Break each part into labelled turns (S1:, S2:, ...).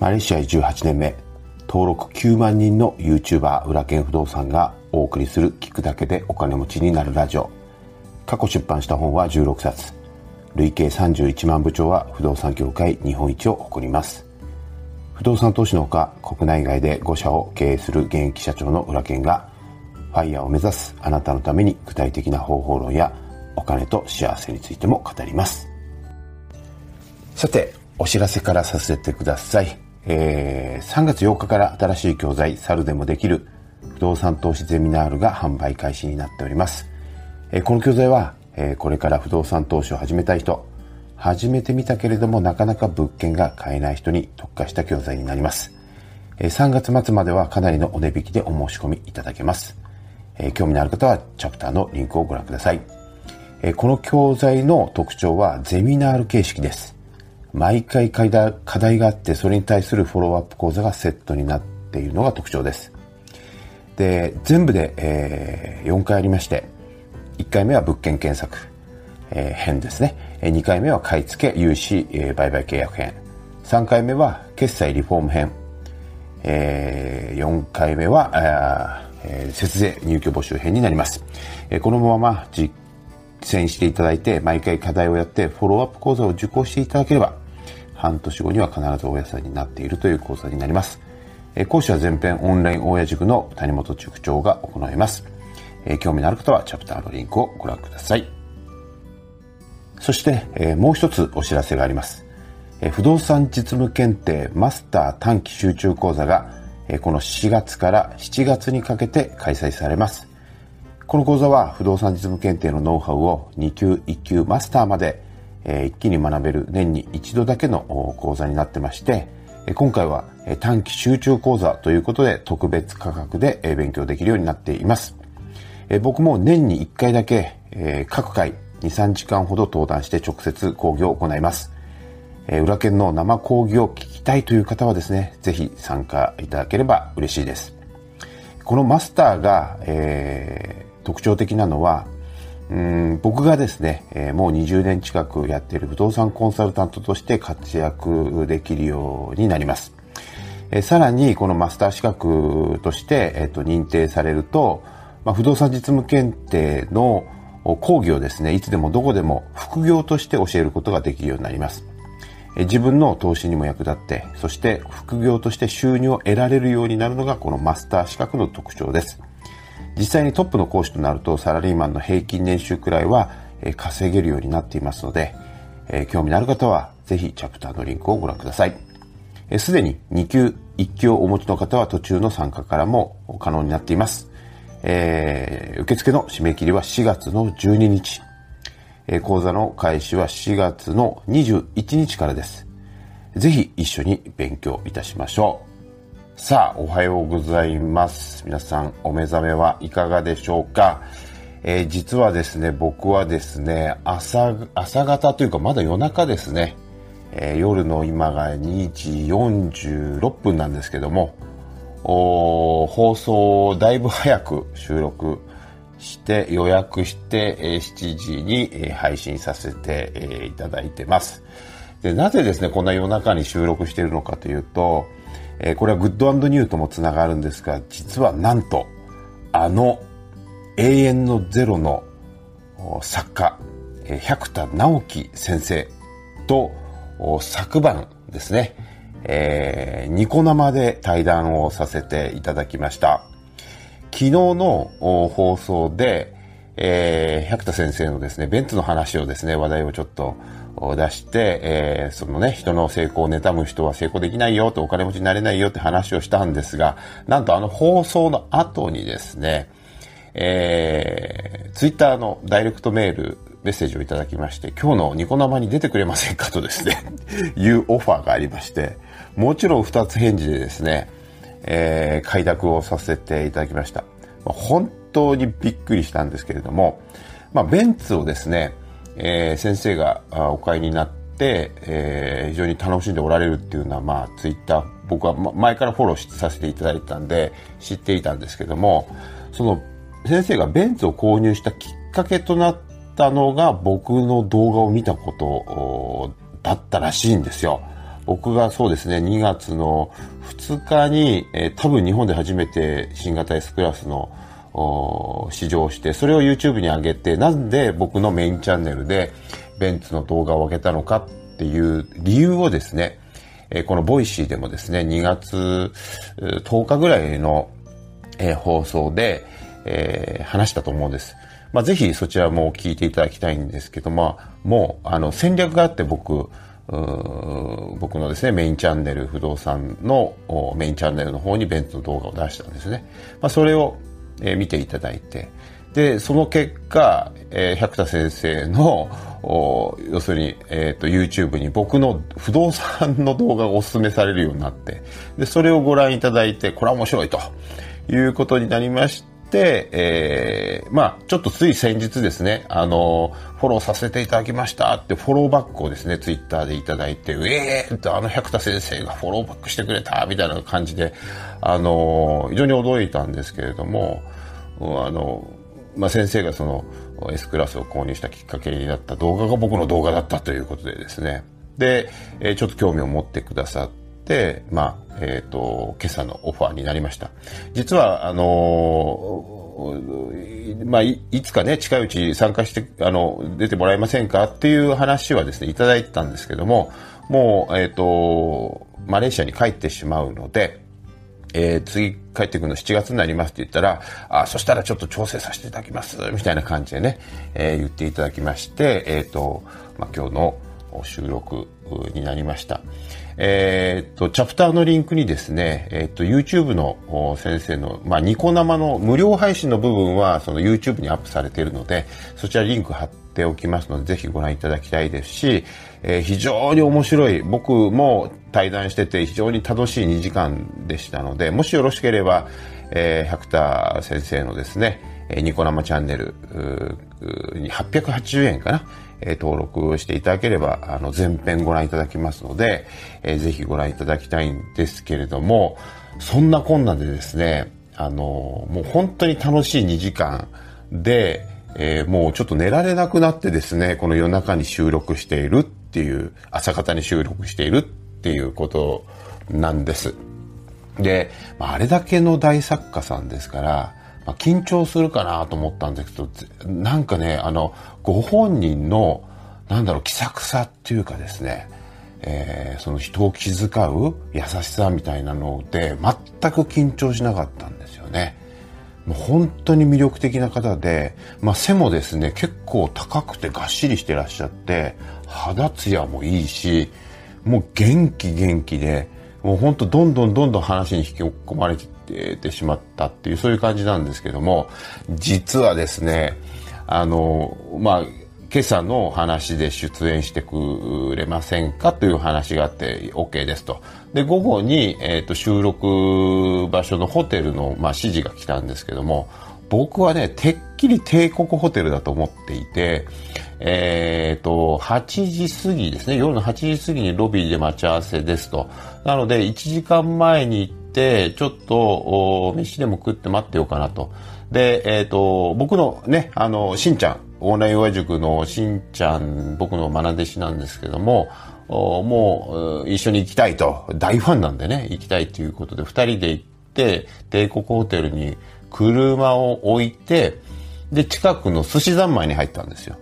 S1: マレーシア18年目、登録9万人の YouTuber 裏剣不動産がお送りする聞くだけでお金持ちになるラジオ。過去出版した本は16冊。累計31万部長は不動産業界日本一を誇ります。不動産投資のほか国内外で5社を経営する現役社長の裏剣がファイヤーを目指すあなたのために具体的な方法論やお金と幸せについても語ります。さて、お知らせからさせてください。えー、3月8日から新しい教材、猿でもできる不動産投資ゼミナールが販売開始になっております。えー、この教材は、えー、これから不動産投資を始めたい人、始めてみたけれどもなかなか物件が買えない人に特化した教材になります。えー、3月末まではかなりのお値引きでお申し込みいただけます。えー、興味のある方はチャプターのリンクをご覧ください。えー、この教材の特徴はゼミナール形式です。毎回課題があって、それに対するフォローアップ講座がセットになっているのが特徴です。で、全部で、えー、4回ありまして、1回目は物件検索、えー、編ですね。2回目は買い付け、融資、えー、売買契約編。3回目は決済リフォーム編。えー、4回目は、えー、節税入居募集編になります。えー、このまま実践していただいて、毎回課題をやってフォローアップ講座を受講していただければ、半年後には必ず大家さんになっているという講座になります。え講師は全編オンライン大家塾の谷本塾長が行います。え興味のある方はチャプターのリンクをご覧ください。そして、えもう一つお知らせがあります。え不動産実務検定マスター短期集中講座が、えこの4月から7月にかけて開催されます。この講座は不動産実務検定のノウハウを2級1級マスターまで、え一気に学べる年に一度だけの講座になってまして、今回は短期集中講座ということで特別価格で勉強できるようになっています。僕も年に1回だけ各回2、3時間ほど登壇して直接講義を行います。裏剣の生講義を聞きたいという方はですね、ぜひ参加いただければ嬉しいです。このマスターが、えー特徴的なのは、うん僕がですね、えー、もう20年近くやっている不動産コンサルタントとして活躍できるようになります。えー、さらに、このマスター資格として、えーと、認定されると、まあ、不動産実務検定の講義をですね、いつでもどこでも副業として教えることができるようになります。え自分の投資にも役立って、そして副業として収入を得られるようになるのがこのマスター資格の特徴です。実際にトップの講師となるとサラリーマンの平均年収くらいは稼げるようになっていますので、え興味のある方はぜひチャプターのリンクをご覧ください。すでに2級、1級をお持ちの方は途中の参加からも可能になっています。えー、受付の締め切りは4月の12日。え講座の開始は4月の21日からです。ぜひ一緒に勉強いたしましょう。さあ、おはようございます。皆さん、お目覚めはいかがでしょうか、えー、実はですね、僕はですね、朝、朝方というか、まだ夜中ですね、えー、夜の今が2時46分なんですけども、放送をだいぶ早く収録して予約して、え、7時に、配信させて、え、いただいてます。で、なぜですね、こんな夜中に収録しているのかというと、えー、これはグッドニューともつながるんですが、実はなんと、あの、永遠のゼロの作家、百田直樹先生と昨晩ですね、えー、ニコ生で対談をさせていただきました。昨日の放送で、えー、百田先生のですね、ベンツの話をですね、話題をちょっとを出して、えー、そのね、人の成功を妬む人は成功できないよとお金持ちになれないよって話をしたんですが、なんとあの放送の後にですね、えー、ツイッターのダイレクトメール、メッセージをいただきまして、今日のニコ生に出てくれませんかとですね いうオファーがありまして、もちろん二つ返事でですね、えー、快諾をさせていただきました。本当にびっくりしたんですけれども、まあ、ベンツをですね、えー、先生がお買いになって、えー、非常に楽しんでおられるっていうのは、まあ、ツイッター、僕は前からフォローさせていただいたんで、知っていたんですけども、その、先生がベンツを購入したきっかけとなったのが、僕の動画を見たことだったらしいんですよ。僕がそうですね、2月の2日に、えー、多分日本で初めて新型 S クラスの試乗して、それを YouTube に上げて、なんで僕のメインチャンネルでベンツの動画を上げたのかっていう理由をですね、えー、このボイシーでもですね、2月10日ぐらいの、えー、放送で、えー、話したと思うんです。まあ、ぜひそちらも聞いていただきたいんですけど、まあ、もう、あの、戦略があって僕、僕のですね、メインチャンネル、不動産のメインチャンネルの方にベンツの動画を出したんですね。まあ、それを、えー、見ていただいて、で、その結果、えー、百田先生の、要するに、えっ、ー、と、YouTube に僕の不動産の動画がおすすめされるようになって、で、それをご覧いただいて、これは面白いということになりまして、えー、まあ、ちょっとつい先日ですね、あの、フォローさせていただきましたってフォローバックをですね、ツイッターでいただいて、うえーってあの百田先生がフォローバックしてくれたみたいな感じで、あの、非常に驚いたんですけれども、あの、まあ、先生がその S クラスを購入したきっかけになった動画が僕の動画だったということでですね。で、えー、ちょっと興味を持ってくださっ、まあ、え、ー、と、今朝のオファーになりました。実は、あのまあい、いつかね、近いうち参加して、あの、出てもらえませんか？っていう話はですね、いただいたんですけども、もう、え、ー、と、マレーシアに帰ってしまうので、えー、次帰ってくるの7月になりますって言ったら、あ、そしたらちょっと調整させていただきます、みたいな感じでね、えー、言っていただきまして、え、ー、と、まあ、今日の収録になりました。えっ、と、チャプターのリンクにですね、えっ、と、YouTube の先生の、まあ、ニコ生の無料配信の部分は、その YouTube にアップされているので、そちらリンク貼っておきますので、ぜひご覧いただきたいですし、えー、非常に面白い、僕も対談してて非常に楽しい2時間でしたので、もしよろしければ、えー、百田先生のですね、ニコ生チャンネルに880円かな、え、登録していただければ、あの、全編ご覧いただきますので、えー、ぜひご覧いただきたいんですけれども、そんなこんなでですね、あの、もう本当に楽しい2時間で、えー、もうちょっと寝られなくなってですね、この夜中に収録しているっていう、朝方に収録しているっていうことなんです。で、まあ、あれだけの大作家さんですから、まあ、緊張するかなと思ったんですけど、なんかね、あの、ご本人の、なんだろう、気さくさっていうかですね、えー、その人を気遣う優しさみたいなので、全く緊張しなかったんですよね。もう本当に魅力的な方で、まあ、背もですね、結構高くてがっしりしてらっしゃって、肌ツヤもいいし、もう元気元気で、もう本当どんどんどんどん話に引き込まれててしまったっていう、そういう感じなんですけども、実はですね、あの、まあ、今朝の話で出演してくれませんかという話があって OK ですと。で、午後に、え、ー、と、収録場所のホテルの、まあ、指示が来たんですけども、僕はね、てっきり帝国ホテルだと思っていて、えっ、ー、と、8時過ぎですね、夜の8時過ぎにロビーで待ち合わせですと。なので、1時間前に行、ちょっと、飯でも食って待ってようかなと。で、えっ、ー、と、僕のね、あの、しんちゃん、オンラインヨガ塾のしんちゃん、僕の愛弟子なんですけども、もう一緒に行きたいと、大ファンなんでね、行きたいということで、二人で行って、帝国ホテルに車を置いて、で、近くの寿司三昧に入ったんですよ。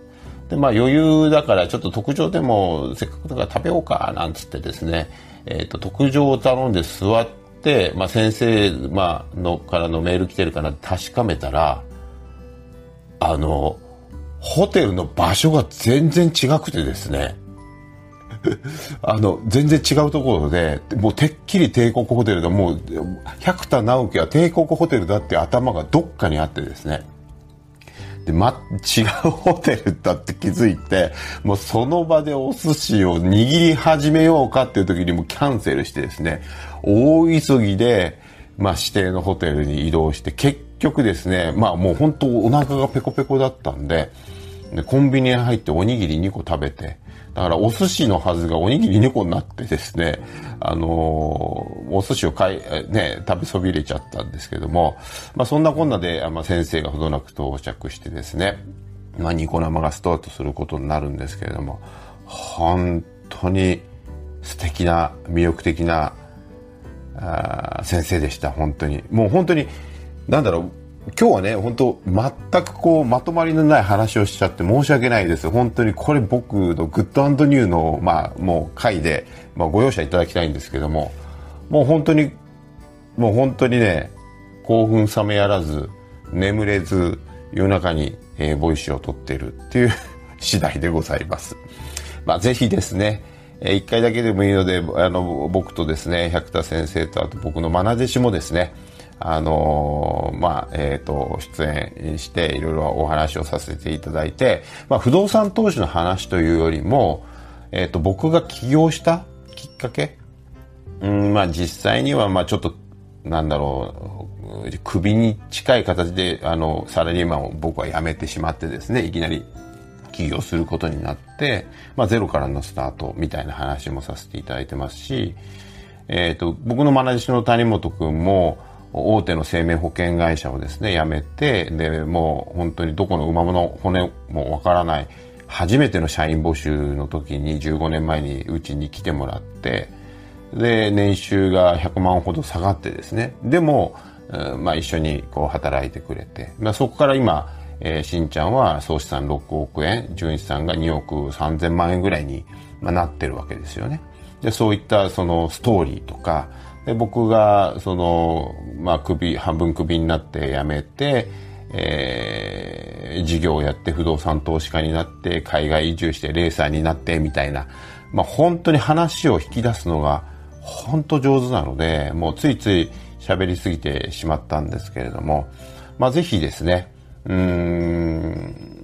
S1: で、まあ余裕だからちょっと特上でもせっかくだから食べようか、なんつってですね、えっ、ー、と、特上を頼んで座っ、まあ先生、まあ、の、からのメール来てるかなって確かめたら、あの、ホテルの場所が全然違くてですね、あの、全然違うところで、もうてっきり帝国ホテルだ、もう、百田直樹は帝国ホテルだって頭がどっかにあってですね。ま、違うホテルだって気づいて、もうその場でお寿司を握り始めようかっていう時にもキャンセルしてですね、大急ぎで、まあ指定のホテルに移動して、結局ですね、まあもう本当お腹がペコペコだったんで、でコンビニに入っておにぎり2個食べて、だからお寿司のはずがおにぎり2個になってですね、あのー、お寿司を買い、ね、食べそびれちゃったんですけども、まあそんなこんなで、まあ、先生がほどなく到着してですね、まあニコ生がスタートすることになるんですけれども、本当に素敵な魅力的なあ先生でした本当に。もう本当になんだろう今日はね本当全くこうまとまりのない話をしちゃって申し訳ないです本当にこれ僕のグッドニューのまあもう回で、まあ、ご容赦いただきたいんですけどももう本当にもう本当にね興奮冷めやらず眠れず夜中に、えー、ボイシーを撮ってるっていう 次第でございます。まあ、ぜひですね、えー、一回だけでもいいので、あの、僕とですね、百田先生と、あと僕の愛弟子もですね、あのー、まあ、えっ、ー、と、出演して、いろいろお話をさせていただいて、まあ、不動産投資の話というよりも、えっ、ー、と、僕が起業したきっかけ、うん、まあ、実際には、まあ、ちょっと、なんだろう、首に近い形で、あの、サラリーマンを僕は辞めてしまってですね、いきなり起業することになって、まあ、ゼロからのスタートみたいな話もさせていただいてますし、えっ、と、僕の愛弟子の谷本くんも、大手の生命保険会社をですね、辞めて、で、もう本当にどこの馬の骨もわからない、初めての社員募集の時に15年前にうちに来てもらって、で、年収が100万ほど下がってですね、でも、まあ一緒にこう働いてくれて、まあそこから今、えー、しんちゃんは総資産6億円、純一さんが2億3000万円ぐらいに、まあ、なってるわけですよね。で、そういったそのストーリーとか、で僕がその、まあ、首、半分首になって辞めて、えー、事業をやって不動産投資家になって海外移住してレーサーになってみたいな、まあ、本当に話を引き出すのが本当上手なのでもうついつい喋りすぎてしまったんですけれども、まあ、ぜひですねうん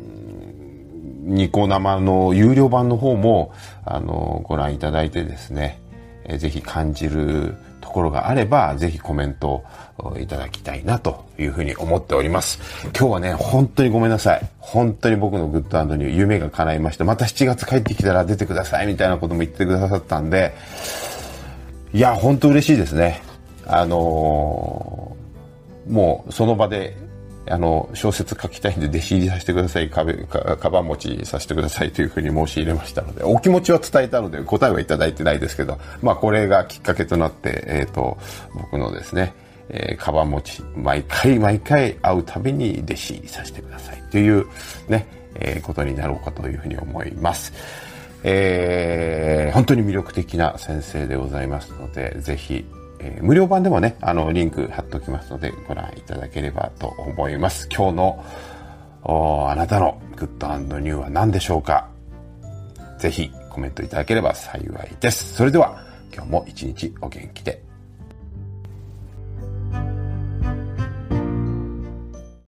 S1: ニコ生の有料版の方もあのご覧いただいてですね、えー、ぜひ感じるところがあれば、ぜひコメントをいただきたいなというふうに思っております。今日はね、本当にごめんなさい。本当に僕のグッドに夢が叶いまして、また7月帰ってきたら出てくださいみたいなことも言ってくださったんで、いや、本当嬉しいですね。あのー、もうその場であの、小説書きたいんで弟子入りさせてください、かかかばん持ちさせてくださいというふうに申し入れましたので、お気持ちは伝えたので答えはいただいてないですけど、まあこれがきっかけとなって、えっ、ー、と、僕のですね、えー、カバン持ち、毎回毎回会うたびに弟子入りさせてくださいというね、えー、ことになろうかというふうに思います。えー、本当に魅力的な先生でございますので、ぜひえー、無料版でもね、あの、リンク貼っておきますので、ご覧いただければと思います。今日の、あなたのグッドニューは何でしょうか？ぜひコメントいただければ幸いです。それでは、今日も一日お元気で。